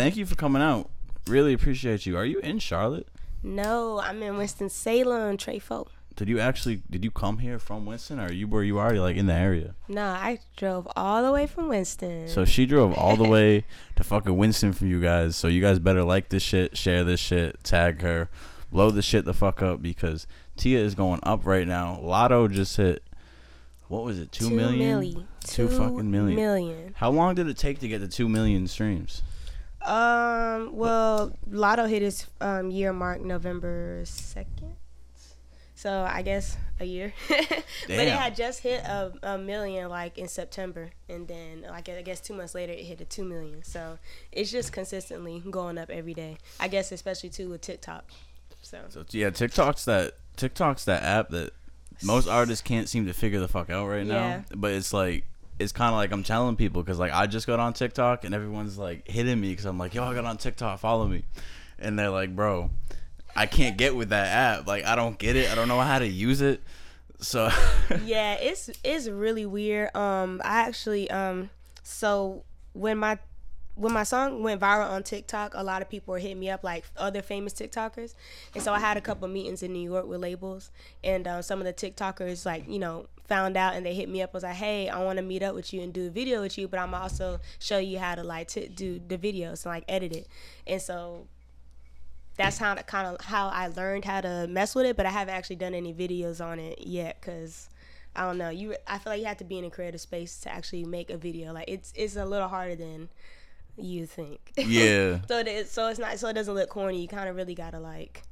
thank you for coming out. Really appreciate you. Are you in Charlotte? No, I'm in Winston Salem, Trey Folk. Did you actually did you come here from Winston or are you were you already like in the area? No, I drove all the way from Winston. So she drove all the way to fucking Winston for you guys. So you guys better like this shit, share this shit, tag her, blow the shit the fuck up because Tia is going up right now. Lotto just hit what was it? Two, Two million? milli. Two Two fucking million. million. How long did it take to get the two million streams? Um, well, Lotto hit his um, year mark November 2nd. So I guess a year. but it had just hit a, a million like in September. And then, like, I guess two months later, it hit a two million. So it's just consistently going up every day. I guess, especially too with TikTok. So, So yeah, TikTok's that TikTok's that app that most artists can't seem to figure the fuck out right now. Yeah. But it's like it's kind of like I'm telling people because like I just got on TikTok and everyone's like hitting me because I'm like, yo, I got on TikTok, follow me, and they're like, bro, I can't get with that app. Like I don't get it. I don't know how to use it. So yeah, it's it's really weird. Um, I actually um, so when my when my song went viral on TikTok, a lot of people were hitting me up, like other famous TikTokers, and so I had a couple meetings in New York with labels, and uh, some of the TikTokers like you know found out and they hit me up was like, hey, I want to meet up with you and do a video with you, but I'm also show you how to like t- do the videos and like edit it, and so that's how kind of how I learned how to mess with it, but I haven't actually done any videos on it yet because I don't know. You, I feel like you have to be in a creative space to actually make a video. Like it's it's a little harder than you think. yeah. so it so it's not so it doesn't look corny. You kind of really gotta like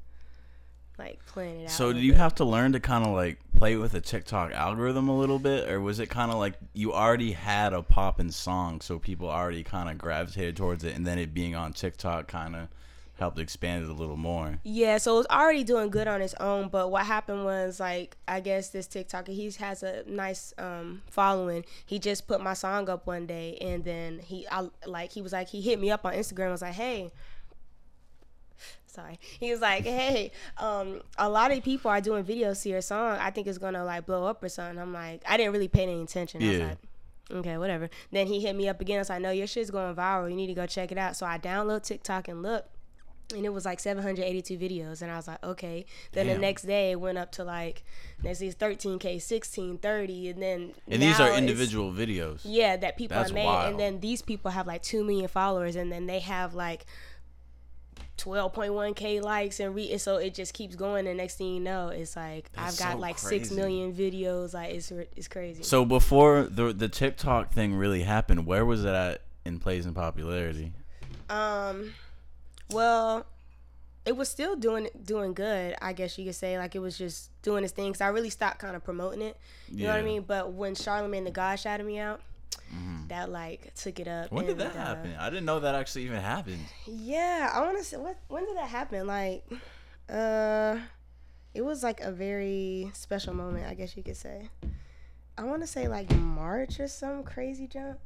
like plan it out. So do you bit. have to learn to kind of like play with the TikTok algorithm a little bit, or was it kind of like you already had a poppin' song, so people already kind of gravitated towards it, and then it being on TikTok kind of helped expand it a little more? Yeah, so it was already doing good on its own, but what happened was like I guess this TikToker he has a nice um following. He just put my song up one day and then he I like he was like he hit me up on Instagram and was like, "Hey, sorry." He was like, "Hey, um a lot of people are doing videos to your song. I think it's going to like blow up or something." I'm like, I didn't really pay any attention. I was Yeah. like, Okay, whatever. Then he hit me up again. I was like, "No, your shit's going viral. You need to go check it out." So I download TikTok and look, and it was like 782 videos and i was like okay then Damn. the next day it went up to like next these 13k 16 30 and then And these are individual videos. yeah that people That's have made wild. and then these people have like 2 million followers and then they have like 12.1k likes and re- and so it just keeps going and next thing you know it's like That's i've got so like 6 crazy. million videos like it's it's crazy So before the the TikTok thing really happened, where was it at in place and popularity? Um, well, it was still doing doing good. I guess you could say like it was just doing its thing. 'Cause I really stopped kind of promoting it. You know what I mean? But when Charlamagne tha God shouted me out, that like took it up. Mm-hmm. When did that uh, happen? I didn't know that actually even happened. Yeah, I want to say what when did that happen? Like, uh, it was like a very special moment. I guess you could say. I want to say like March or some crazy jump.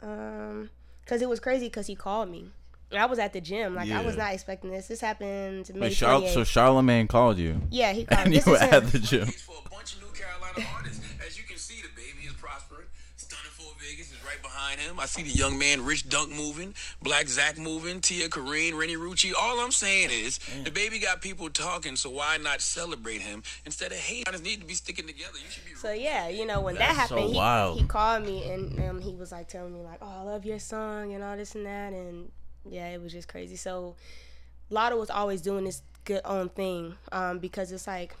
Um, cause it was crazy because he called me. I was at the gym. Like I was not expecting this. This happened May Wait, Char- so Charlamagne called you, yeah, he called and me. you were at the gym. for a bunch of New Carolina artists. As you can see, DaBaby is prospering. Stunna 4 Vegas is right behind him. I see the young man Rich Dunk moving, Black Zach moving, Tia Corinne, Renni Rucci. All I'm saying is DaBaby got people talking, so why not celebrate him instead of hate? Artists need to be sticking together. You should be. So yeah, you know when that That's so happened, he, he called me and um, he was like telling me like, "Oh, I love your song and all this and that," and yeah, it was just crazy. So Lotto was always doing this good own thing um, because it's like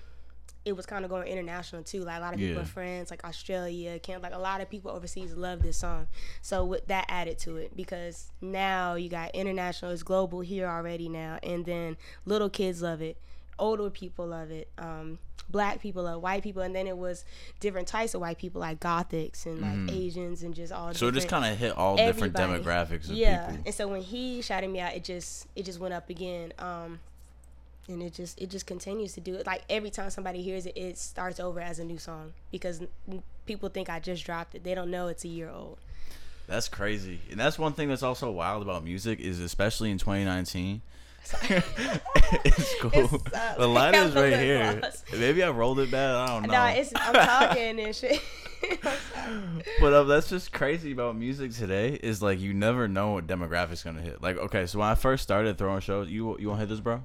it was kind of going international too. Like a lot of people Yeah. are friends, like Australia, Canada, like a lot of people overseas love this song. So with that added to it because now you got international, it's global here already now, and then little kids love it, older people love it, um, black people or white people, and then it was different types of white people like gothics and like Asians and just all. So it just kind of hit all different demographics of yeah people. and so when he shouted me out it just it just went up again um and it just it just continues to do it like every time somebody hears it it starts over as a new song because people think i just dropped it they don't know it's a year old That's crazy, and that's one thing that's also wild about music is especially in 2019. it's cool. It's, uh, the light like is right here. lost. Maybe I rolled it bad. I don't know. no it's i'm talking and shit but uh, that's just crazy about music today. Is like you never know what demographic's gonna hit. Like okay, so when I first started throwing shows, you you want to hit this, bro?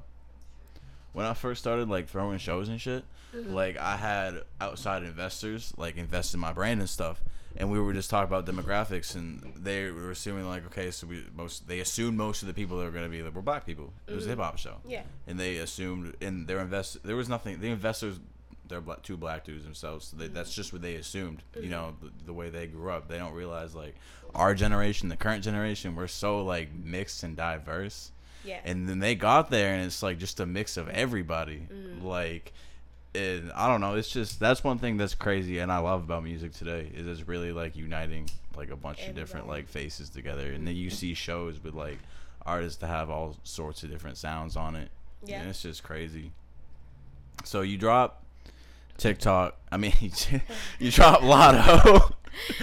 When I first started like throwing shows and shit, like I had outside investors like invest in my brand and stuff, and we were just talking about demographics, and they were assuming like okay, so we most they assumed most of the people that were gonna be like, were black people. It was a mm. hip hop show. Yeah. and they assumed and their invest there was nothing. The investors they're black, two black dudes themselves. So they, that's mm. just what they assumed. You mm. know, the, the way they grew up. They don't realize like our generation, the current generation, we're so like mixed and diverse. Yeah. And then they got there, and it's like just a mix of everybody. Like, and I don't know. It's just that's one thing that's crazy, and I love about music today is it's really like uniting like a bunch of different like faces together, and then you see shows with like artists that have all sorts of different sounds on it. Yeah. and it's just crazy. So you drop TikTok. I mean, you drop Lotto.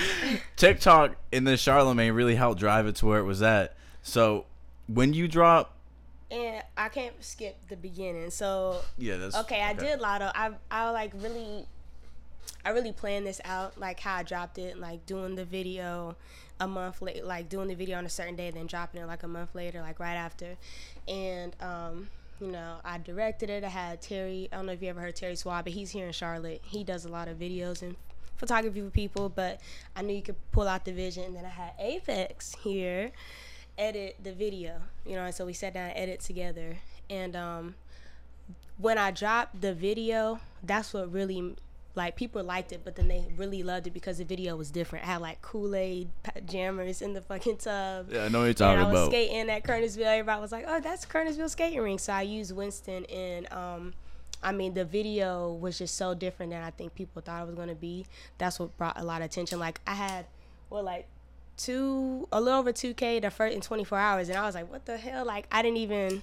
TikTok in the Charlamagne really helped drive it to where it was at. So when you drop, and I can't skip the beginning. So yeah, that's okay, I did Lotto. I I like really, I really planned this out, like how I dropped it, like doing the video a month late, like doing the video on a certain day, then dropping it like a month later, like right after, and um. You know, I directed it. I had Terry. I don't know if you ever heard Terry Swab, but he's here in Charlotte. He does a lot of videos and photography for people. But I knew you could pull out the vision. And then I had Apex here edit the video. You know, and so we sat down and edit together. And um, when I dropped the video, that's what really like people liked it, but then they really loved it because the video was different. I had like Kool Aid jammers in the fucking tub. Yeah, I know what you're talking I was about. skating at Kernersville. Everybody was like, "Oh, that's Kernersville skating rink." So I used Winston, and um, I mean, the video was just so different than I think people thought it was gonna be. That's what brought a lot of attention. Like I had, well, like two, a little over two k the first in 24 hours, and I was like, "What the hell?" Like I didn't even.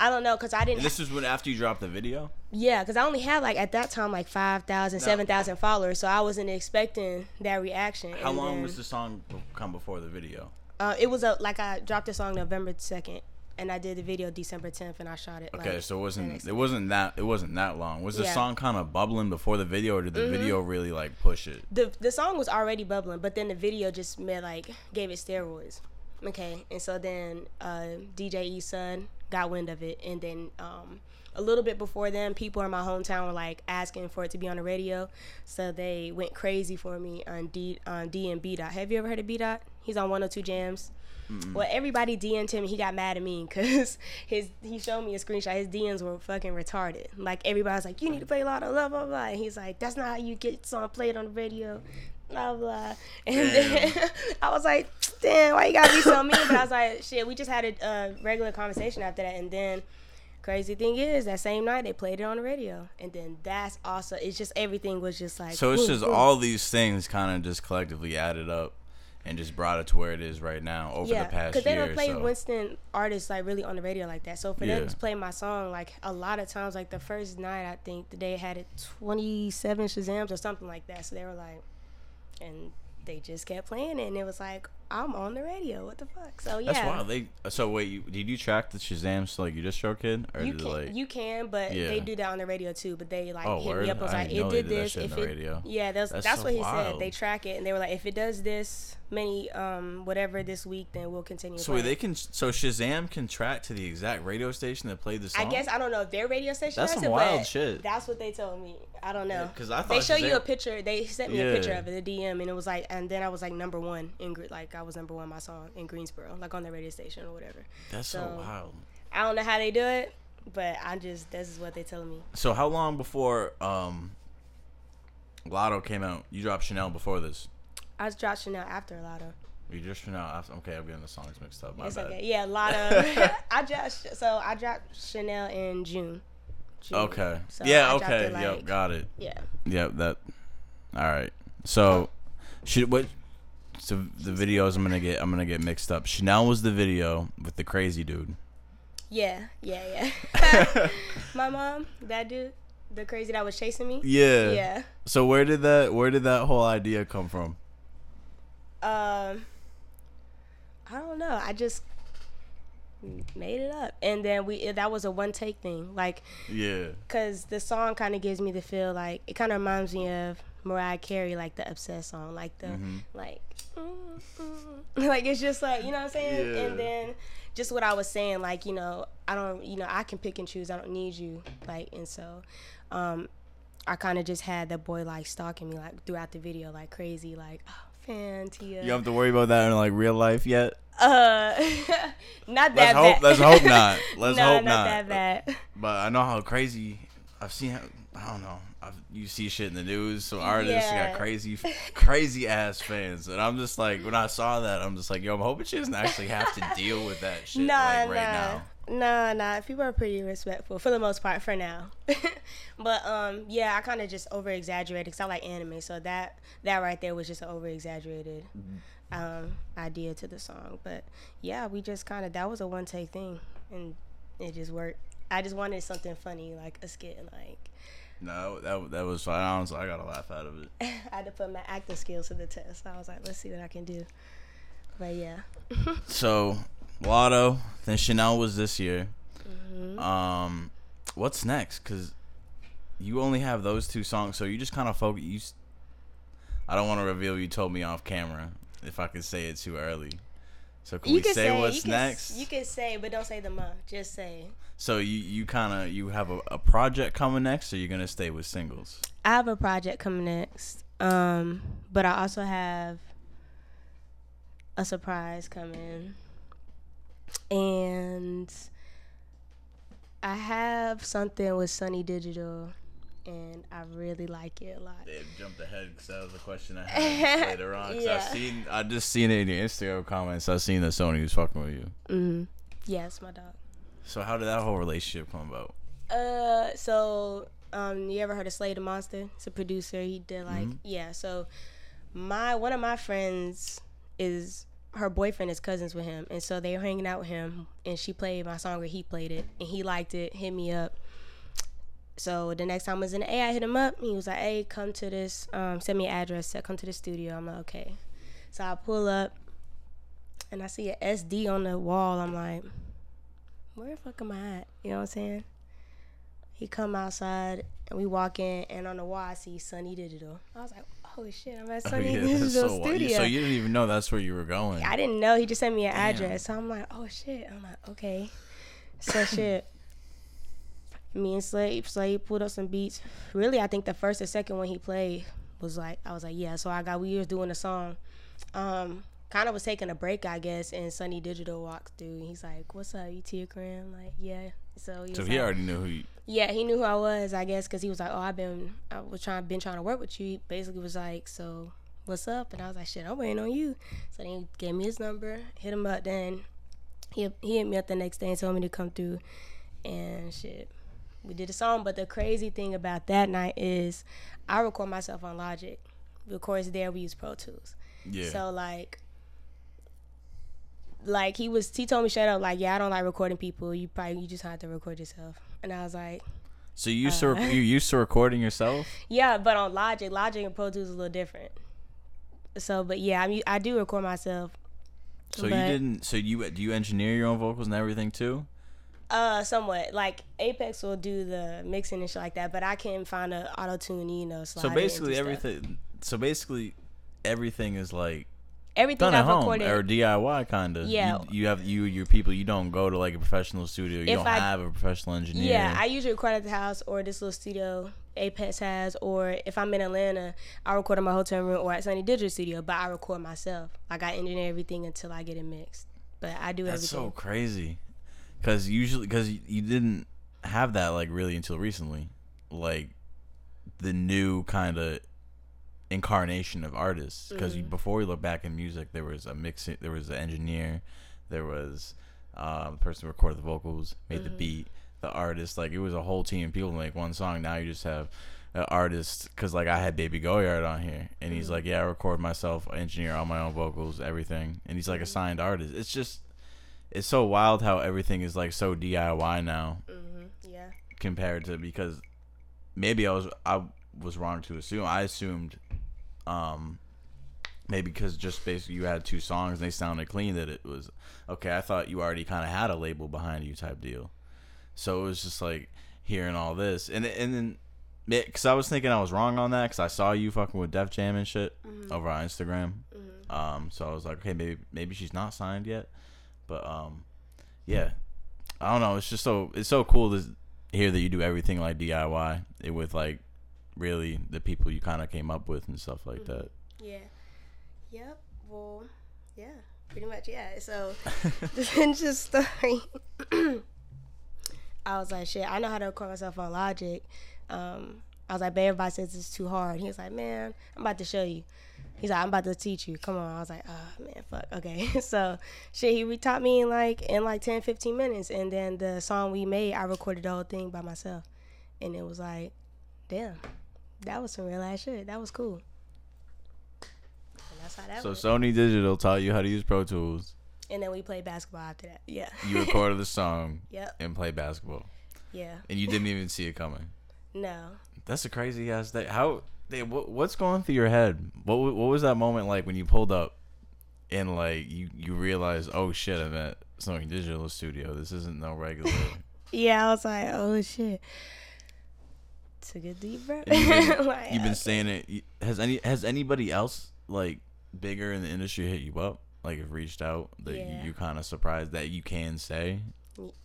I don't know, cause I didn't. This was when after you dropped the video. Yeah, because I only had like at that time like 5,000, 7,000 followers, so I wasn't expecting that reaction. How And long then, was the song come before the video? Uh, it was a like I dropped the song November second, and I did the video December tenth, and I shot it. Okay, like, so it wasn't it wasn't that it wasn't that long. Was the Yeah. Mm-hmm. song kind of bubbling before the video, or did the video really like push it? the the song was already bubbling, but then the video just made like gave it steroids. Okay, and so then uh, DJ E Sun got wind of it, and then um, a little bit before then, people in my hometown were like asking for it to be on the radio, so they went crazy for me on D on D and B dot. Have you ever heard of B dot? He's on 102 JAMZ. Well, everybody DM'd him. He got mad at me because his he showed me a screenshot. His DMs were fucking retarded. Like everybody was like, "You need to play Lotto, blah blah blah." And he's like, "That's not how you get song played on the radio." Blah blah. And then I was like, "Damn, why you gotta be so mean?" But I was like, "Shit, we just had a uh, regular conversation after that." And then crazy thing is, that same night they played it on the radio, and then that's also it's just everything was just like. So it's boom, just boom. all these things kind of just collectively added up, and just brought it to where it is right now over yeah, the past because they don't play so. Winston artists like really on the radio like that. So for them to play my song, like a lot of times, like the first night, I think the day had it twenty seven Shazams or something like that. So they were like, and they just kept playing it, and it was like I'm on the radio. What the fuck? So yeah, That's wild. They so wait, you, did you track the Shazams to like you just show kid, or You can, like you can, but Yeah. they do that on the radio too. But they like Oh, hit word? me up. I was I like, it they did did that this. If it, radio. yeah, that's That's that's, so what he wild. said. They track it, and they were like, if it does this many, um, whatever this week, then we'll continue. so playing. they can so Shazam can track to the exact radio station that played the song. I guess I don't know if their radio station. That's some it, wild shit. That's what they told me. I don't know. 'cause I they thought show you a picture. They sent me Yeah. a picture of it, the DM, and it was like, and then I was like number one in Gre- like I was number one my song in Greensboro, like on the radio station or whatever. That's so, so- wild. I don't know how they do it, but I just this is what they telling me. So how long before um Lotto came out? You dropped Chanel before this. I dropped Chanel after Lotto. You just Chanel after. Okay, I'm getting the songs mixed up. My It's bad. okay. Yeah, Lotto. I just so I dropped Chanel in June. June. Okay. So yeah. I Okay. it, yep. Got it. Yeah. Yep. That. All right. So, should what? So the videos I'm gonna get I'm gonna get mixed up. Chanel was the video with the crazy dude. Yeah, yeah, yeah. My mom, that dude, the crazy that was chasing me. Yeah. Yeah. So where did that where did that whole idea come from? Um, I don't know. I just made it up, and then we that was a one take thing. Like, Yeah. cause the song kind of gives me the feel like it kind of reminds me of Mariah Carey, like the obsessed song, like the Mm-hmm. like, mm, mm. like it's just like you know what I'm saying. Yeah. And then just what I was saying, like you know, I don't, you know, I can pick and choose. I don't need you, like, and so, um, I kind of just had that boy like stalking me like throughout the video, like crazy, like, oh, fan Tia. You don't have to worry about that in like real life yet. Uh, not that. Let's hope. bad. Let's hope not. Let's no, hope not not. that bad. But I know how crazy. I've seen. I don't know. I've, you see shit in the news. So artists Yeah. got crazy, crazy ass fans, and I'm just like, when I saw that, I'm just like, yo, I'm hoping she doesn't actually have to deal with that shit Nah, like right nah. now. Nah, nah. People are pretty respectful for the most part for now. but um, yeah, I kind of just over exaggerated because I like anime, so that that right there was just an over exaggerated um idea to the song. But yeah, we just kind of that was a one take thing, and it just worked. I just wanted something funny, like a skit, like No, that that was fine. Honestly, I got a laugh out of it. I had to put my acting skills to the test. I was like, let's see what I can do. But yeah. So, Lotto, then Chanel was this year. Mm-hmm. Um, what's next? Cause you only have those two songs, so you just kind of focus. You, I don't want to reveal. You told me off camera if I could say it too early. So can we can say, what's you can, next? You can say, but don't say the month. Just say. so you you kind of you have a, a project coming next, or you're gonna stay with singles? I have a project coming next. Um, but I also have a surprise coming. And I have something with Sonny Digital and I really like it a lot. It jumped ahead because that was a question I had later on. 'cause I Yeah. seen I just seen it in your Instagram comments. I seen that Sonny was fucking with you. Mm-hmm. Yes, my dog. So how did that whole relationship come about? Uh, so um, you ever heard of Slade Da Monsta? It's a producer. He did like yeah. So my one of my friends is her boyfriend is cousins with him, and so they were hanging out with him, and she played my song, or he played it, and he liked it, hit me up. So the next time I was in the A, I hit him up. He was like, "Hey, come to this. Um, send me an address. Said come to the studio." I'm like, "Okay." So I pull up, and I see an SD on the wall. I'm like, "Where the fuck am I at?" You know what I'm saying? He come outside and we walk in, and on the wall I see Sonny Digital. I was like, "Oh shit, I'm at Oh, Sonny yeah, Digital so wild. studio." So you didn't even know that's where you were going. I didn't know. He just sent me an Damn. address. So I'm like, oh shit. I'm like, okay. So shit. Me and Slade, Slade pulled up some beats. Really, I think the first or second one he played was like, I was like, yeah. So I got we was doing a song. Um, kind of was taking a break, I guess, and Sonny Digital walked through. And He's like, "What's up, you Tia Graham?" Like, yeah. So he so he like- already knew who you. yeah, he knew who I was, I guess, because he was like, "Oh, I've been, I was trying, been trying to work with you." He basically was like, "So, what's up?" And I was like, "Shit, I'm waiting on you." So then he gave me his number, hit him up. Then he he hit me up the next day and told me to come through, and shit, we did a song. But the crazy thing about that night is, I record myself on Logic. Of course, there we use Pro Tools. Yeah. So like like he was he told me straight up like yeah I don't like recording people you probably you just have to record yourself and I was like So you used to Uh. rec- you used to recording yourself? yeah but on Logic Logic and Pro Tools is a little different so but yeah I mean, I do record myself So you didn't. So you do you engineer your own vocals and everything too? Uh somewhat like Apex will do the mixing and shit like that but I can find a auto tune you know So basically everything. So basically everything is like everything done at I've home recorded or DIY kind of. Yeah. You, you have you your people. You don't go to like a professional studio. You don't I- have a professional engineer. Yeah, I usually record at the house or this little studio Apex has, or if I'm in Atlanta, I record in my hotel room or at Sonny Digital Studio. But I record myself. Like I engineer everything until I get it mixed. But I do everything. That's so crazy. Because usually, because you didn't have that like really until recently, like the new kind of incarnation of artists. Because Mm-hmm. before we look back in music, there was a mixing, there was an engineer, there was uh, the person who recorded the vocals, made the Mm-hmm. beat, the artist. Like it was a whole team of people to make one song. Now you just have an artist. Because like I had Baby Goyard on here, and he's Mm-hmm. like, yeah, I record myself, engineer all my own vocals, everything, and he's like Mm-hmm. a signed artist. It's just it's so wild how everything is like so DIY now hmm Yeah. compared to because maybe I was I was wrong to assume. I assumed um maybe because just basically you had two songs and they sounded clean that it was okay. I thought you already kind of had a label behind you type deal. So it was just like hearing all this and and then because I was thinking I was wrong on that because I saw you fucking with Def Jam and shit over on Instagram. Um, so I was like, okay, maybe maybe she's not signed yet, but um, yeah, I don't know. It's just so it's so cool to hear that you do everything like DIY it with like really the people you kind of came up with and stuff like that. Yeah. Yep. Well, yeah. Pretty much, yeah. So the Ninja story. I was like, shit, I know how to record myself on Logic. Um, I was like, everybody says it's too hard. He was like, man, I'm about to show you. He's like, I'm about to teach you. Come on. I was like, oh, man, fuck. Okay. so, shit, he re- taught me in like, in like 10, 15 minutes. And then the song we made, I recorded the whole thing by myself. And it was like, damn, that was some real ass shit. That was cool. And that's how that So went. Sonny Digital taught you how to use Pro Tools. And then we played basketball after that. Yeah. You recorded the song Yep. and played basketball, Yeah. and you didn't even see it coming. No. That's a crazy ass day. How? What, what's going through your head? What What was that moment like when you pulled up, and like you you realized, oh shit, I'm at Sonny Digital Studio. This isn't no regular. Yeah, I was like, oh shit. Took a deep breath. You've been, Like, you've been saying it. Has any has anybody else like bigger in the industry hit you up? Like have reached out that Yeah. you, you kind of surprised that you can say?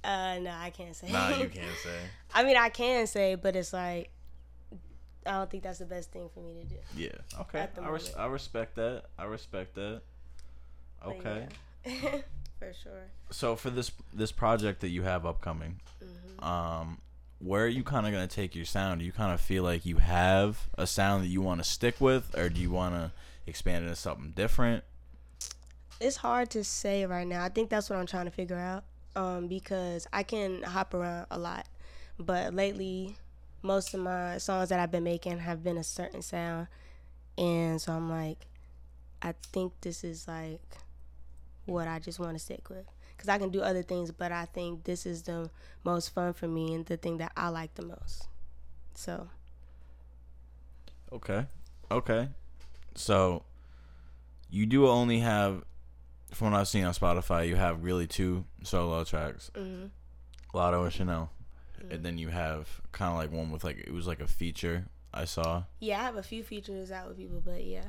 Uh, no, I can't say. Nah, you can't say. I mean, I can say, but it's like, I don't think that's the best thing for me to do. Yeah. Okay. I, res- I respect that. I respect that. Okay. yeah. for sure. So for this this project that you have upcoming, Mm-hmm. um, where are you kind of gonna take your sound? Do you kind of feel like you have a sound that you want to stick with, or do you want to expand into something different? It's hard to say right now. I think that's what I'm trying to figure out. Um, because I can hop around a lot, but lately, most of my songs that I've been making have been a certain sound, and so I'm like, I think this is like what I just want to stick with. Cause I can do other things, but I think this is the most fun for me and the thing that I like the most. So Okay. Okay. So you do only have, from what I've seen on Spotify, you have really two solo tracks, mhm. Lotto and Chanel, and then you have kind of like one with like it was like a feature I saw. yeah, I have a few features out with people, but yeah.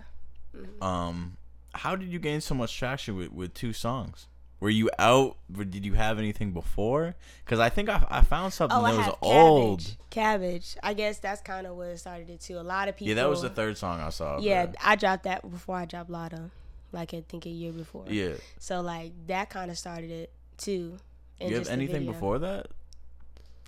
Um, how did you gain so much traction with, with two songs? Were you out? Or did you have anything before? Because I think I, I found something Oh, that was old. cabbage. I guess that's kind of what started it too. A lot of people. Yeah, that was the third song I saw. Yeah, bro. I dropped that before I dropped Lotto, like I think a year before. yeah. So like that kind of started it too. and You have anything before that?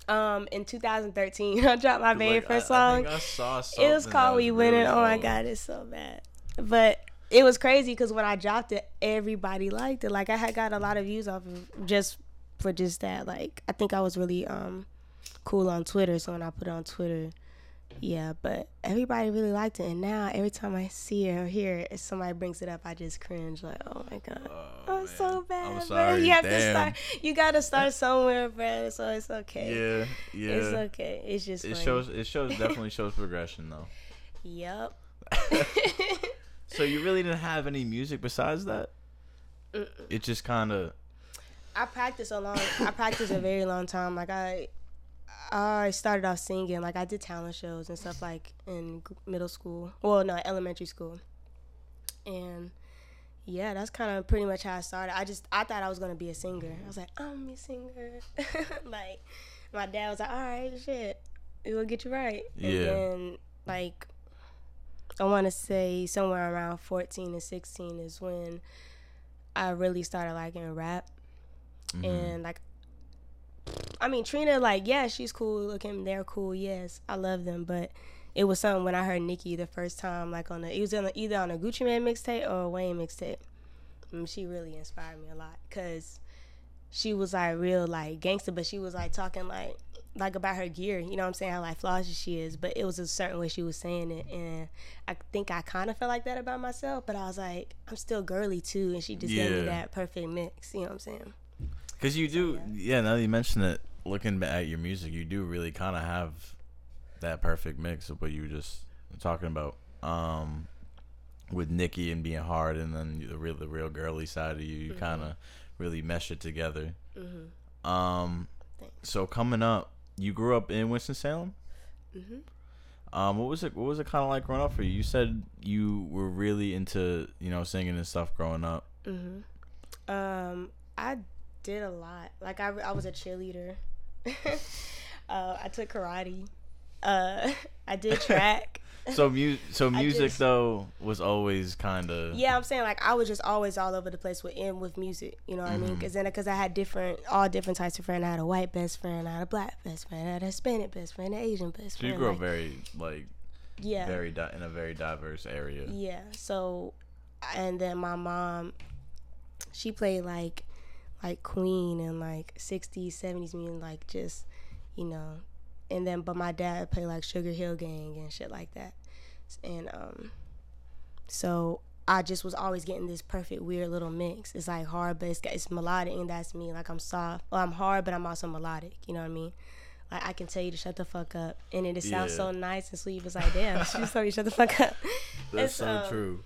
Um, in 2013, I dropped my very Like, I- first I song. I saw it was called "We Winning." really Oh my god, it's so bad. But it was crazy because when I dropped it, everybody liked it. Like I had got a lot of views off of just for just that. Like I think I was really um cool on Twitter, so when I put it on Twitter, yeah. But everybody really liked it, and now every time I see it or hear it, if somebody brings it up, I just cringe. Like, oh my god. Oh, oh I'm so bad, bro. sorry, You have to start. You gotta start somewhere, bro. So it's okay. Yeah, yeah. It's okay. It's just It funny. shows. It shows. Definitely shows progression though. Yep. So you really didn't have any music besides that. It just kind of. I practiced a long. I practiced a very long time. Like I, I started off singing. Like I did talent shows and stuff like in middle school. Well, no, elementary school. And yeah, that's kind of pretty much how I started. I just I thought I was gonna be a singer. I was like, I'm a singer. like my dad was like, all right, shit, we will get you right. Yeah. And then like I want to say somewhere around 14 and 16 is when I really started liking rap. Mm-hmm. And like, I mean, Trina, like, yeah, she's cool looking. They're cool. Yes, I love them. But it was something when I heard Nicki the first time, like on the, it was on the, either on a Gucci Mane mixtape or a Wayne mixtape. And she really inspired me a lot because she was like real like gangster, but she was like talking like like about her gear. You know what I'm saying? How like flashy she is, but it was a certain way she was saying it, and I think I kind of felt like that about myself. But I was like, I'm still girly too, and she just gave me that perfect mix. You know what I'm saying? Because you do, yeah. Now that you mention it, looking at your music, you do really kind of have that perfect mix of what you were just talking about. Um, with Nicki and being hard, and then the real, the real girly side of you, you kind of really mesh it together. Um, so coming up, you grew up in Winston Salem. Mhm. Um, what was it? What was it kind of like growing up for you? You said you were really into you know singing and stuff growing up. Mm-hmm. Um, I did a lot. Like I, I was a cheerleader. uh, I took karate. Uh, I did track. So mu- so music just- though was always kind of yeah, I'm saying like I was just always all over the place with in with music. You know what I Mm-hmm. mean? Because then because I had different, all different types of friends. I had a white best friend. I had a black best friend. I had a Hispanic best friend. An Asian best friend. So you grew up like, very like yeah, very di- in a very diverse area. Yeah. So, and then my mom, she played like, like Queen and like 60s, 70s music, like just, you know, and then but my dad played like Sugar Hill Gang and shit like that, and um, so I just was always getting this perfect weird little mix. It's like hard, but it's, it's melodic, and that's me. Like I'm soft. Well, I'm hard, but I'm also melodic. You know what I mean? Like I can tell you to shut the fuck up, and it, it sounds Yeah. so nice and sweet. It's like damn, she just told me shut the fuck up. That's so so- true.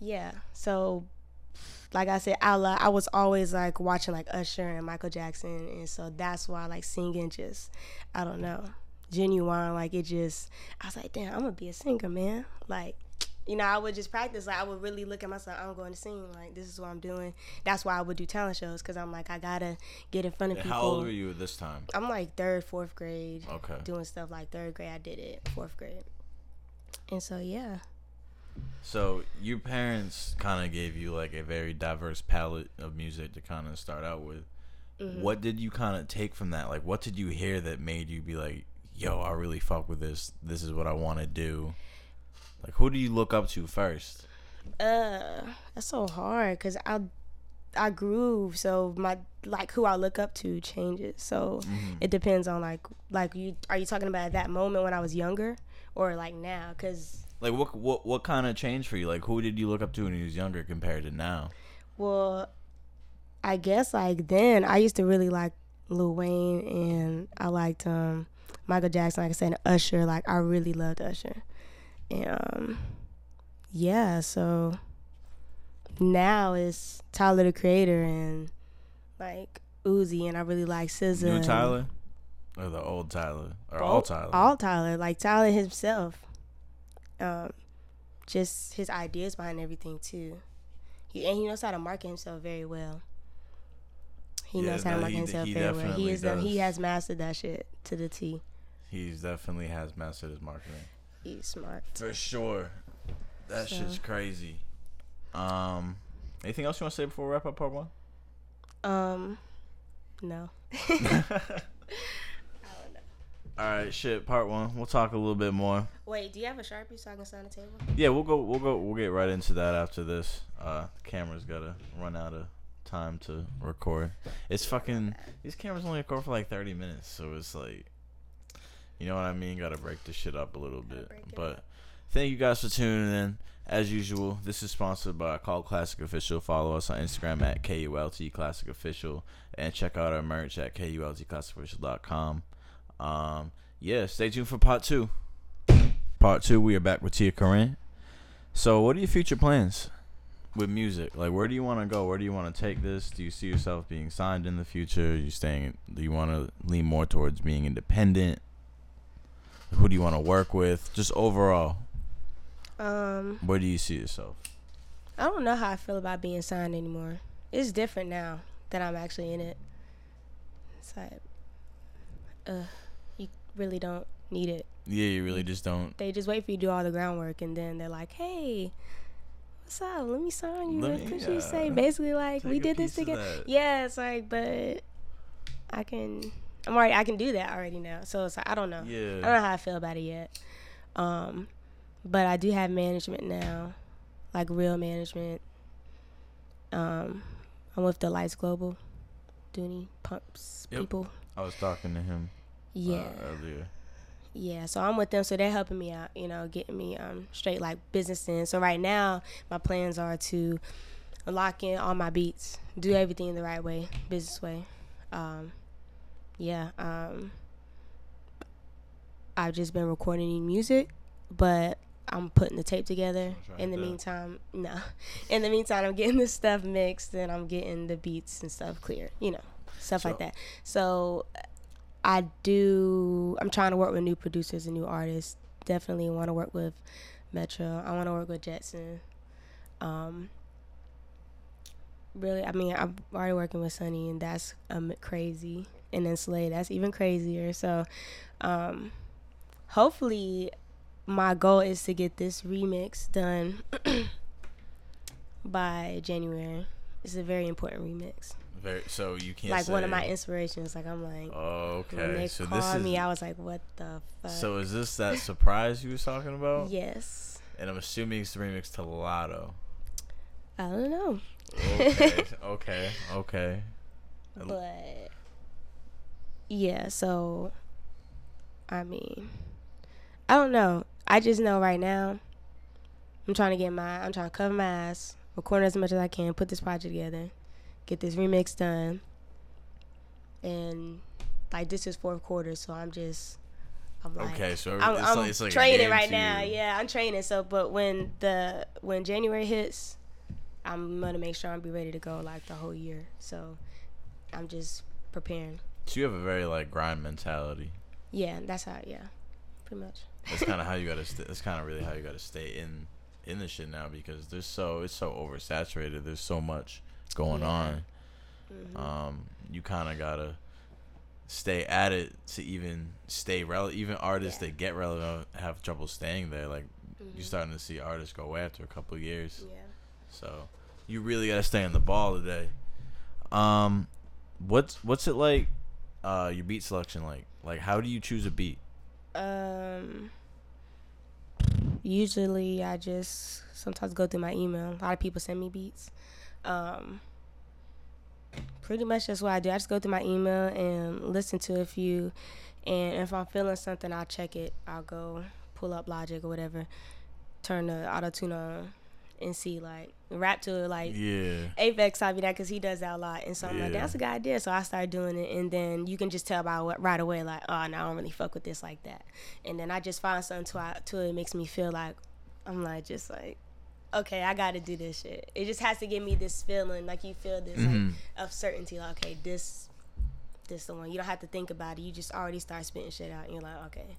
Yeah. So, like I said, I I was always like watching like Usher and Michael Jackson, and so that's why like singing just I don't know genuine like it just I was like damn I'm gonna be a singer man like. You know, I would just practice. Like, I would really look at myself. I'm going to sing. Like, this is what I'm doing. That's why I would do talent shows because I'm like, I gotta get in front of people. How old were you at this time? I'm like third, fourth grade Okay. doing stuff like third grade. I did it fourth grade, and so yeah. So your parents kind of gave you like a very diverse palette of music to kind of start out with. Mm-hmm. What did you kind of take from that? Like, what did you hear that made you be like, "Yo, I really fuck with this. This is what I want to do." Like, who do you look up to first? Uh, that's so hard because I I groove, so my like who I look up to changes. So it depends on like like you are you talking about at that moment when I was younger or like now? Because Like, what what what kind of change for you? Like, who did you look up to when you was younger compared to now? well, I guess like then I used to really like Lil Wayne and I liked um Michael Jackson. Like I said, Usher. Like I really loved Usher, and um, yeah. So now it's Tyler the Creator and like Uzi, and I really like SZA. New Tyler, or the old Tyler, or all Tyler? All Tyler, like Tyler himself. Um, just his ideas behind everything too. He and he knows how to market himself very well. He Yeah, knows how to market he himself he very well. He is the, he has mastered that shit to the T. He definitely has mastered his marketing. He's smart. For sure. That So- shit's crazy. Um, anything else you want to say before we wrap up part one? Um, no. All right, shit. Part one. We'll talk a little bit more. Wait, do you have a sharpie so I can sign the table? Yeah, we'll go. We'll go. We'll get right into that after this. Uh, the camera's gotta run out of time to record. It's fucking. These cameras only record for like thirty minutes, so it's like, you know what I mean. Got to break this shit up a little bit. But thank you guys for tuning in. As usual, this is sponsored by KULT Classic Official. Follow us on Instagram at KULT Classic Official and check out our merch at KULTClassicOfficial.com. Um, yeah, stay tuned for part two. Part two, we are back with Tia Corinne. So, what are your future plans with music? Like, where do you want to go? Where do you want to take this? Do you see yourself being signed in the future? Are you staying? Do you want to lean more towards being independent? Who do you want to work with? Just overall, Um, where do you see yourself? I don't know how I feel about being signed anymore. It's different now that I'm actually in it. It's like, uh, you really don't need it. Yeah, you really just don't. They just wait for you to do all the groundwork, and then they're like, "Hey, what's up? Let me sign you. Let What me, could you uh, say?" Basically, like we did this together. Yeah, it's like, but I can. I'm already. I can do that already now. So it's like I don't know. Yeah. I don't know how I feel about it yet. Um, but I do have management now, like real management. Um, I'm with the Lights Global, Dooney Pumps Yep. people. I was talking to him uh, Yeah. earlier. Yeah, so I'm with them, so they're helping me out, you know, getting me um straight like business in. So right now, my plans are to lock in all my beats, do everything the right way, business way. Um, yeah, um, I've just been recording new music, but I'm putting the tape together. In the there. meantime, no. In the meantime, I'm getting this stuff mixed and I'm getting the beats and stuff clear, you know, stuff like that. So I do. I'm trying to work with new producers and new artists definitely want to work with Metro. I want to work with Jetson. Um, really, I mean, I'm already working with Sonny, and that's um, crazy. And then Slay, that's even crazier. So, um, hopefully, my goal is to get this remix done by January. It's a very important remix. Very, so you can't Like one of my inspirations. Like I'm like, when Okay, they so called this is. me, I was like, what the fuck? so is this that surprise you was talking about? yes. And I'm assuming it's the remix to Lotto. I don't know. Okay, okay, okay. But yeah, so I mean, I don't know. I just know right now I'm trying to get my I'm trying to cover my ass, record as much as I can, put this project together, get this remix done. And like this is fourth quarter, so I'm just I'm like Okay, so I'm, it's I'm like it's like training right now. Yeah, I'm training. So, but when the when January hits, I'm gonna make sure I'm be ready to go like the whole year. So, I'm just preparing. So you have a very like grind mentality. Yeah, that's how. Yeah, pretty much. That's kind of how you gotta. St- that's kind of really how you gotta stay in in the shit now because there's so it's so oversaturated. There's so much going Yeah. on. Mm-hmm. Um, you kind of gotta stay at it to even stay relevant. Even artists Yeah. that get relevant have trouble staying there. Like Mhm. you're starting to see artists go away after a couple of years. Yeah. So you really gotta stay on the ball today. Um, what's what's it like? Uh, your beat selection like? Like how do you choose a beat? Um. Usually, I just sometimes go through my email. A lot of people send me beats. Um. Pretty much that's what I do. I just go through my email and listen to a few, and if I'm feeling something, I'll check it. I'll go pull up Logic or whatever, turn the auto tune on, and see like rap to it like Yeah. Apex taught me that because he does that a lot, and so I'm like, Yeah. that's a good idea. So I started doing it, and then you can just tell by what right away, like, oh, no, I don't really fuck with this like that. And then I just find something to I, to it makes me feel like I'm like just like, okay, I got to do this shit. It just has to give me this feeling, like you feel this Mhm. like of certainty, like okay, this this the one. You don't have to think about it. You just already start spitting shit out, and you're like, okay,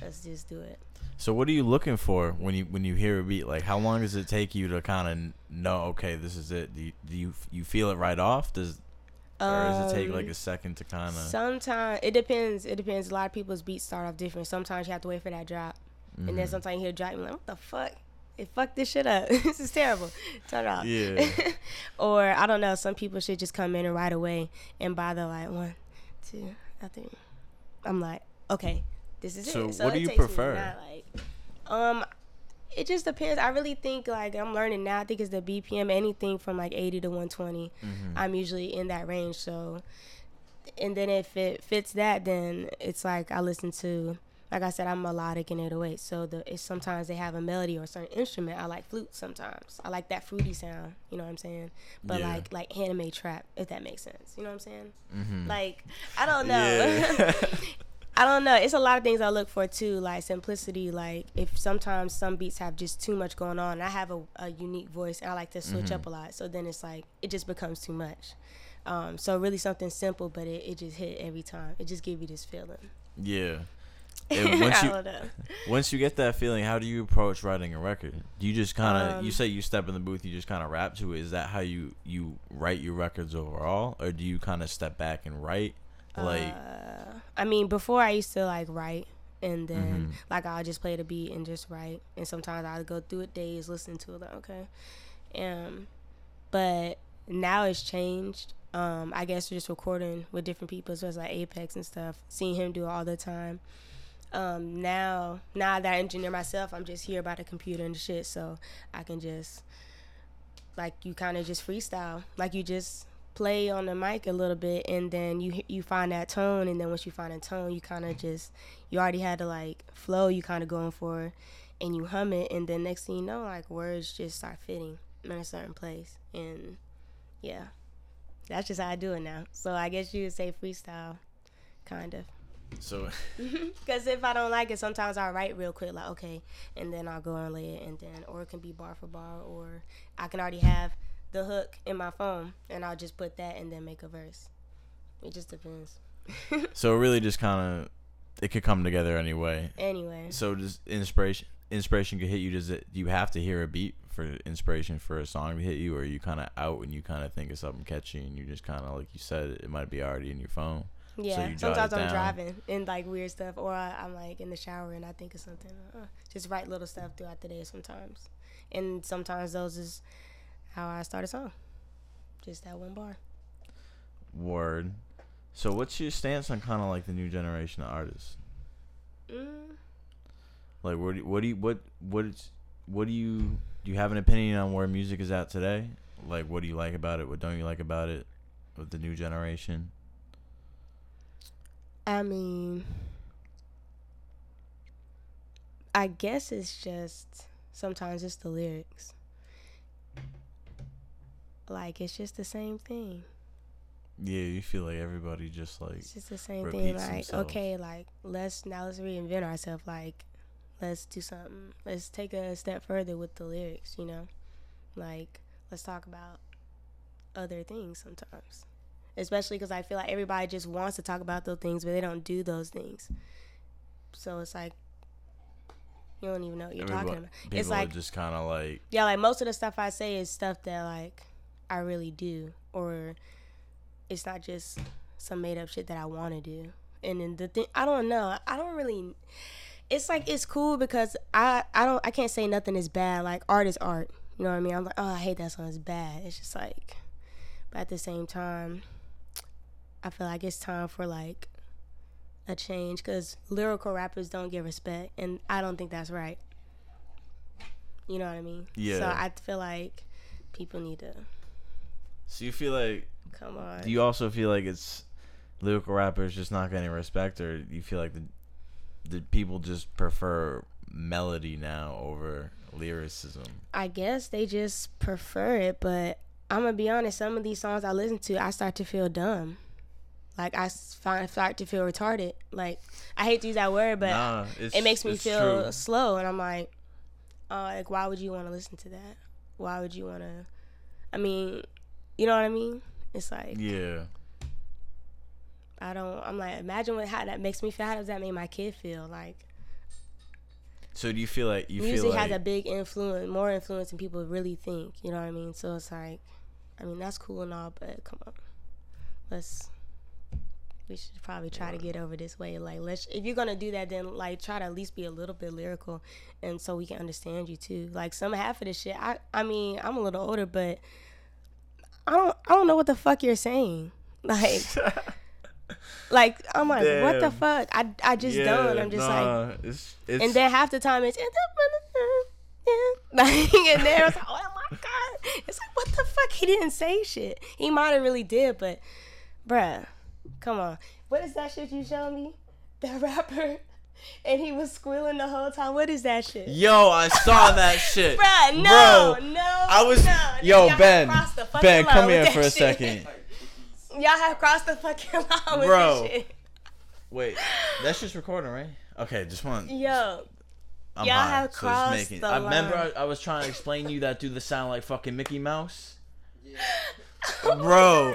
let's just do it. So what are you looking for when you when you hear a beat? Like how long does it take you to kind of know? Okay, this is it. Do you, do you you feel it right off? Does or does it take like Um, a second to kind of? Sometimes it depends. It depends. A lot of people's beats start off different. Sometimes you have to wait for that drop, and Mm-hmm. then sometimes you hear a drop, you're like, "What the fuck? It fucked this shit up. this is terrible. Turn it off." Yeah. or I don't know. Some people should just come in and right away, and by the like one, two, I think I'm like, okay, this is So it. So what do you prefer? not, like, um, it just depends. I really think like I'm learning now. I think it's the BPM. Anything from like 80 to 120, Mm-hmm. I'm usually in that range. So, and then if it fits that, then it's like I listen to. Like I said, I'm melodic in 808, so the it's sometimes they have a melody or a certain instrument. I like flute sometimes. I like that fruity sound. You know what I'm saying? But Yeah. like like anime trap, if that makes sense. You know what I'm saying? Mhm. Like I don't know. Yeah. I don't know. It's a lot of things I look for too, like simplicity. Like if sometimes some beats have just too much going on, and I have a, a unique voice, and I like to switch Mm-hmm. up a lot. So then it's like it just becomes too much. Um, so really something simple, but it, it just hit every time. It just give you this feeling. yeah. And once you once you get that feeling, how do you approach writing a record? Do you just kind of Um, you say you step in the booth, you just kind of rap to it? Is that how you you write your records overall, or do you kind of step back and write? Like Uh, I mean, before I used to like write, and then Mhm. like I'll just play the beat and just write, and sometimes I'll go through it days listening to it. Like okay, um, but now it's changed. Um, I guess just recording with different people, so it's like Apex and stuff. Seeing him do it all the time. Um, now, now that I engineer myself, I'm just here by the computer and shit, so I can just like you kind of just freestyle, like you just play on the mic a little bit, and then you you find that tone, and then once you find a tone, you kind of just you already had the like flow you kind of going for, and you hum it, and then next thing you know, like words just start fitting in a certain place, and yeah, that's just how I do it now. So I guess you would say freestyle, kind of. So. Because if I don't like it, sometimes I'll write real quick, like, okay, and then I'll go and lay it, and then, or it can be bar for bar, or I can already have the hook in my phone, and I'll just put that and then make a verse. It just depends. So it really just kind of it could come together anyway. Anyway, So does inspiration inspiration could hit you? Does it? Do you have to hear a beat for inspiration for a song to hit you, or are you kind of out and you kind of think of something catchy and you just kind of like you said it might be already in your phone. Yeah. it Sometimes I'm driving and like weird stuff, or I, I'm like in the shower and I think of something. Uh, just write little stuff throughout the day sometimes, and sometimes those is how I start a song. Just that one bar. Word. So what's your stance on kind of like the new generation of artists? Mm, Like what? Do you, what do you what what is what do you do? You have an opinion on where music is at today? Like what do you like about it? What don't you like about it? With the new generation. I mean, I guess it's just sometimes it's the lyrics. Like it's just the same thing. Yeah, you feel like everybody just like It's just the same thing. Like okay, like let's now let's reinvent ourselves. Like let's do something. Let's take a step further with the lyrics. You know, like let's talk about other things sometimes. Especially because I feel like everybody just wants to talk about those things, but they don't do those things. So it's like you don't even know what you're talking about. people It's like are just kind of like yeah, like most of the stuff I say is stuff that like I really do, or it's not just some made up shit that I want to do. And then the thing, I don't know. I don't really. It's like it's cool because I I don't I can't say nothing is bad. Like art is art. You know what I mean? I'm like, oh, I hate that song. It's bad. It's just like, but at the same time, I feel like it's time for like a change because lyrical rappers don't get respect, and I don't think that's right. You know what I mean? Yeah. So I feel like people need to So you feel like come on. do you also feel like it's lyrical rappers just not getting respect, or you feel like the the people just prefer melody now over lyricism? I guess they just prefer it, but I'm gonna be honest. Some of these songs I listen to, I start to feel dumb. Like I find start to feel retarded. Like I hate to use that word, but Nah, it makes me feel true. slow, and I'm like, oh, like why would you want to listen to that? Why would you want to? I mean, you know what I mean? It's like Yeah. I don't. I'm like, imagine what how that makes me feel. How does that make my kid feel? Like So do you feel like you music feel like has a big influence, more influence than people really think. You know what I mean? So it's like, I mean, that's cool and all, but come on, let's. We should probably try to get over this way. Like, let's. If you're gonna do that, then like try to at least be a little bit lyrical, and so we can understand you too. Like some half of this shit. I. I mean, I'm a little older, but I don't. I don't know what the fuck you're saying. Like. Like I'm like, what the fuck? I, I just don't. I'm just like, it's, it's and then half the time it's like, and then it's like, oh my god, it's like, what the fuck? He didn't say shit. He might have really did, but, bruh, come on. What is that shit you showed me? That rapper, and he was squealing the whole time. What is that shit? Yo, I saw that shit. Bruh, no, Bro, no. I was no. yo Ben. have crossed the fucking Ben, come here for a shit. second. Y'all have crossed the fucking line with Bro. this shit. Wait, that's just recording, right? Okay, just one. Yo, I'm Y'all high, have so crossed making- the I remember line. I, I was trying to explain to you that dude that sound like fucking Mickey Mouse. Yeah. Bro,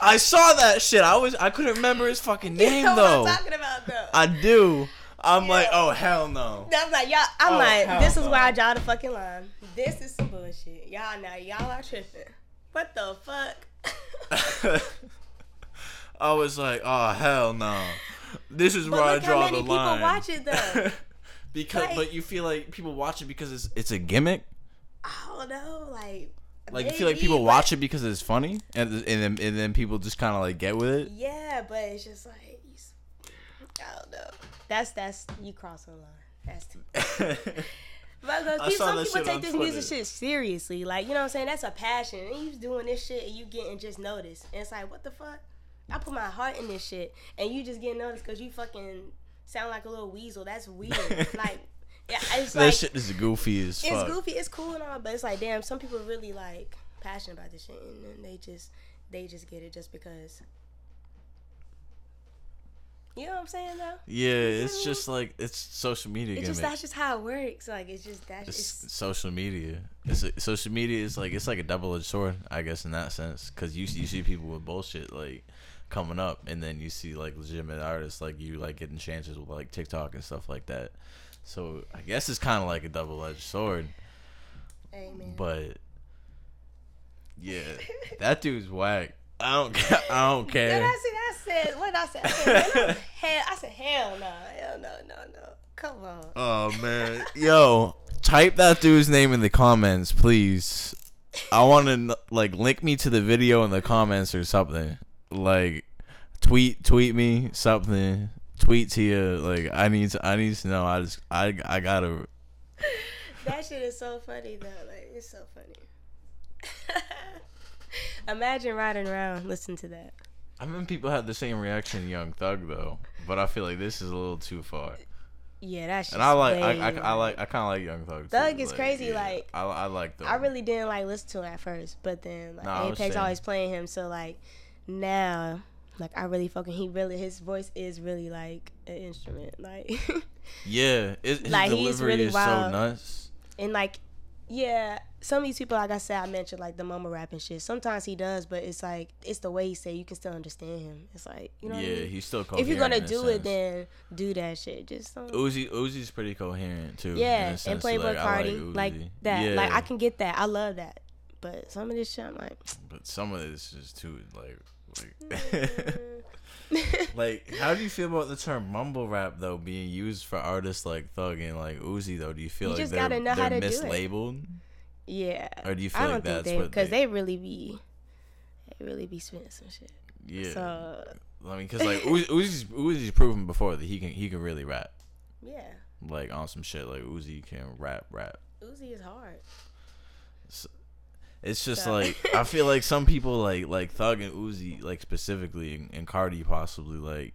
I saw that shit. I was I couldn't remember his fucking you name know though. what I'm talking about, though. I do. I'm like, oh hell no. I'm like, y'all. I'm Oh, like, this is no. why I draw the fucking line. This is some bullshit. Y'all now, y'all are tripping. What the fuck? I was like, oh hell no. This is But where I draw many the people line. watch it, though. because, Like- but you feel like people watch it because it's it's a gimmick. I don't know, like. Like you feel like people watch it because it's funny, and and then and then people just kind of like get with it. Yeah, but it's just like, I don't know. That's that's you cross the line. That's too. But people, some people take this music shit seriously. Like, you know what I'm saying? That's a passion. And you doing this shit and you getting just noticed. And it's like, what the fuck? I put my heart in this shit. And you just getting noticed because you fucking sound like a little weasel. That's weird. like, yeah, it's that like, shit is goofy as it's fuck. goofy. It's cool and all. But it's like, damn, some people really like passionate about this shit. And then they just, they just get it just because. You know what I'm saying, though? Yeah, it's just like it's social media It's gimmick. just, that's just how it works. Like, it's just, that's it's just. social media. It's a, social media is like it's like a double edged sword, I guess, in that sense. Because you you see people with bullshit like coming up, and then you see like legitimate artists like you like getting chances with like TikTok and stuff like that. So I guess it's kind of like a double edged sword, Amen. but yeah, that dude's whack. I don't ca- I don't care. Then I said, I said, what I said? I said, I'm- hell, I said, hell no, hell no, no, no. Come on. Oh man, yo, type that dude's name in the comments, please. I want to like link me to the video in the comments or something. Like, tweet tweet me something. Tweet to you. Like, I need to I need to know. I just I I gotta. That shit is so funny though. Like it's so funny. Imagine riding around listening to that. I mean, people have the same reaction to Young Thug though, but I feel like this is a little too far. Yeah, that's. And I like I I, I like I kind of like Young Thug. Thug too. is crazy, yeah. like- I I like Thug. I really didn't like listen to him at first, but then like Nah, Apex always playing him, so like now, like I really fucking he really his voice is really like an instrument, like yeah, it, his Like, he's delivery really is so wild. nuts. and like yeah, some of these people like I said I mentioned like the mumble rap and shit. Sometimes he does, but it's like it's the way he say you can still understand him. It's like you know what I Yeah, mean? he's still if you're gonna do it, then do that shit. Just don't. Uzi Uzi's pretty coherent too. Yeah, and Playboi like, Carti, like, like, that. Like I can get that. I love that. But some of this shit, I'm like, but some of this is too like. Like, like, how do you feel about the term mumble rap though being used for artists like Thug and like Uzi though? Do you feel You like just they're, gotta know they're to do it. mislabeled? yeah. Or do you feel I like don't think that's they what because they- they really be, they really be spitting some shit. Yeah, So I mean, because like Uzi, Uzi's Uzi's proven before that he can he can really rap yeah, like on some shit like Uzi can rap rap. Uzi is hard. It's just So- like I feel like some people like like Thug and Uzi like specifically and, and Carti possibly like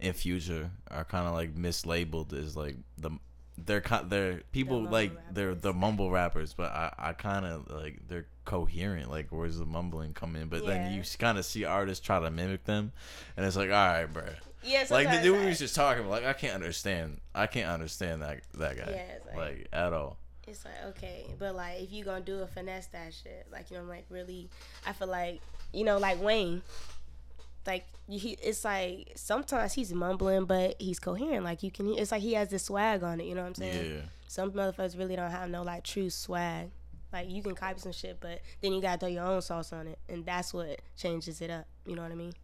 in future are kind of like mislabeled as like the they're kind they're people mumble like they're the mumble rappers, but I I kind of like they're coherent. Like where's the mumbling come in? But then you kind of see artists try to mimic them, and it's like all right, bro. Yeah, Like the dude we was just talking, like I can't understand. I can't understand that that guy Yeah, like- like at all. It's like okay, but like if you gonna do a finesse that shit. Like you know, I'm like really, I feel like you know, like Wayne. Like he, it's like sometimes he's mumbling, but he's coherent. Like you can, it's like he has this swag on it. You know what I'm saying? Yeah. Some motherfuckers really don't have no like true swag. Like you can copy some shit, but then you gotta throw your own sauce on it, and that's what changes it up. You know what I mean?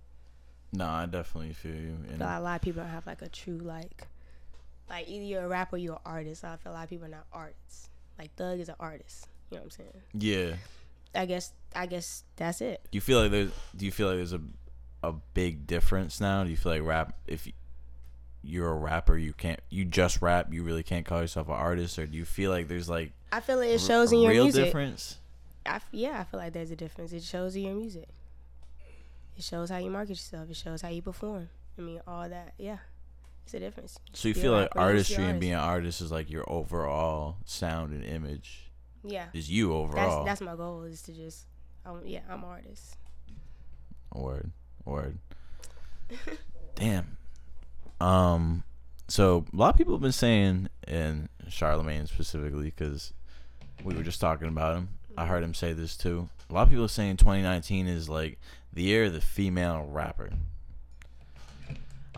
No, I definitely feel you. And a lot of people don't have like a true like, like either you're a rapper or you're an artist. I feel a lot of people are not artists. Like Thug is an artist. You know what I'm saying? yeah. I guess I guess that's it. Do you feel like there's do you feel like there's a a big difference now? Do you feel like rap if you're a rapper you can't you just rap you really can't call yourself an artist or do you feel like there's like I feel like it shows a in your real music. difference? I f yeah, I feel like there's a difference. It shows in your music. It shows how you market yourself. It shows how you perform. I mean, all that. Yeah, it's a difference. So you feel like rapper, you just be artistry and being an artist is like your overall sound and image Yeah, is you that's overall. that's my goal is to just, um, yeah, I'm an artist. Word, word. Damn. Um. So a lot of people have been saying, and Charlamagne specifically, because we were just talking about him. I heard him say this too. A lot of people are saying 2019 is like the year of the female rapper.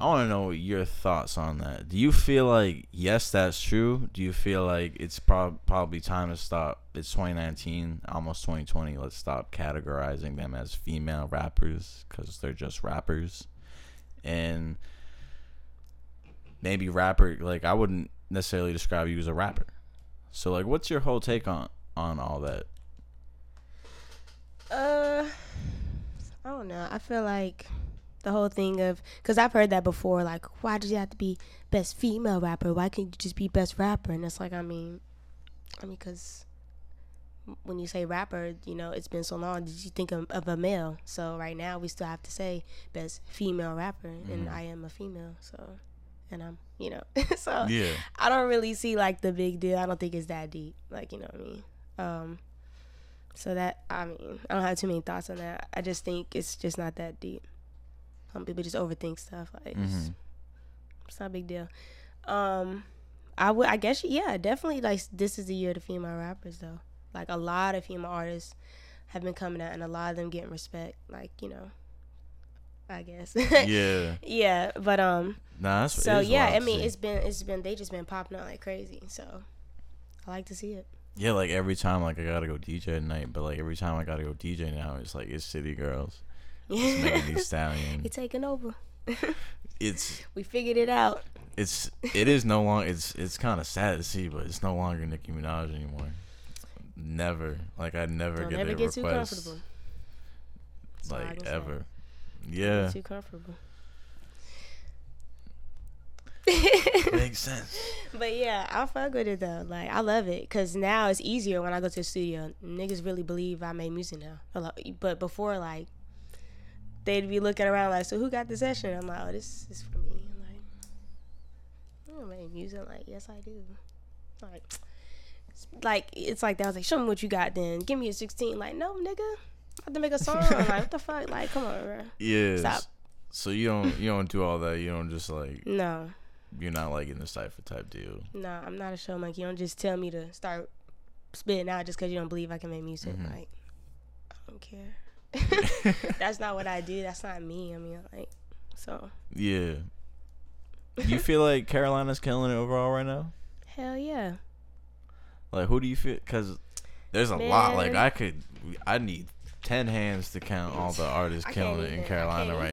I want to know your thoughts on that. Do you feel like yes, that's true? Do you feel like it's prob- probably time to stop? It's 2019, almost 2020. Let's stop categorizing them as female rappers because they're just rappers, and maybe rapper. Like I wouldn't necessarily describe you as a rapper. So like, what's your whole take on on all that? Uh, I don't know. I feel like the whole thing of because I've heard that before. Like, why does you have to be best female rapper? Why can't you just be best rapper? And it's like, I mean, I mean, because when you say rapper, you know, it's been so long. Did you think of, of a male? So right now, we still have to say best female rapper, and I am a female. So, and I'm, you know, so Yeah. I don't really see like the big deal. I don't think it's that deep. Like, you know what I mean? Um so that I mean, I don't have too many thoughts on that. I just think it's just not that deep. Some people just overthink stuff. Like it's, it's not a big deal. Um I would I guess yeah, definitely like this is the year of the female rappers though. Like a lot of female artists have been coming out and a lot of them getting respect. Like, you know. I guess. Yeah. yeah, but um. Nah, that's So yeah, I mean, it's been it's been they just been popping out like crazy. So I like to see it. Yeah, like every time like I gotta go DJ at night, but like every time I gotta go DJ now, it's like it's City Girls. It's Megan Thee Stallion. You're taking over. It's We figured it out. it's it is no longer it's it's kind of sad to see, but it's no longer Nicki Minaj anymore. Never like I never Don't get never a get too request comfortable. That's like say. ever. Get Yeah, Too comfortable. makes sense. But yeah, I fuck with it though. Like I love it because now it's easier when I go to the studio. Niggas really believe I make music now. But before, like, they'd be looking around like, "So who got the session?" I'm like, "Oh, this is for me." I'm like, "I don't make music." I'm like, "Yes, I do." Like, it's like it's like that. I was like, "Show me what you got." Then give me a 16. Like, no, nigga, I have to make a song. like, what the fuck? Like, come on, bro. Yeah. Stop. So you don't you don't do all that. You don't just like No, you're not like in the cipher type deal. no, I'm not a show monkey. You don't just tell me to start spitting out just because you don't believe I can make music. Mhm. Like, I don't care. That's not what I do. That's not me. I mean, like, so Yeah. You feel like Carolina's killing it overall right now? hell yeah. Like, who do you feel? Because there's a lot. Like, I could, I need ten hands to count all the artists killing it in Carolina right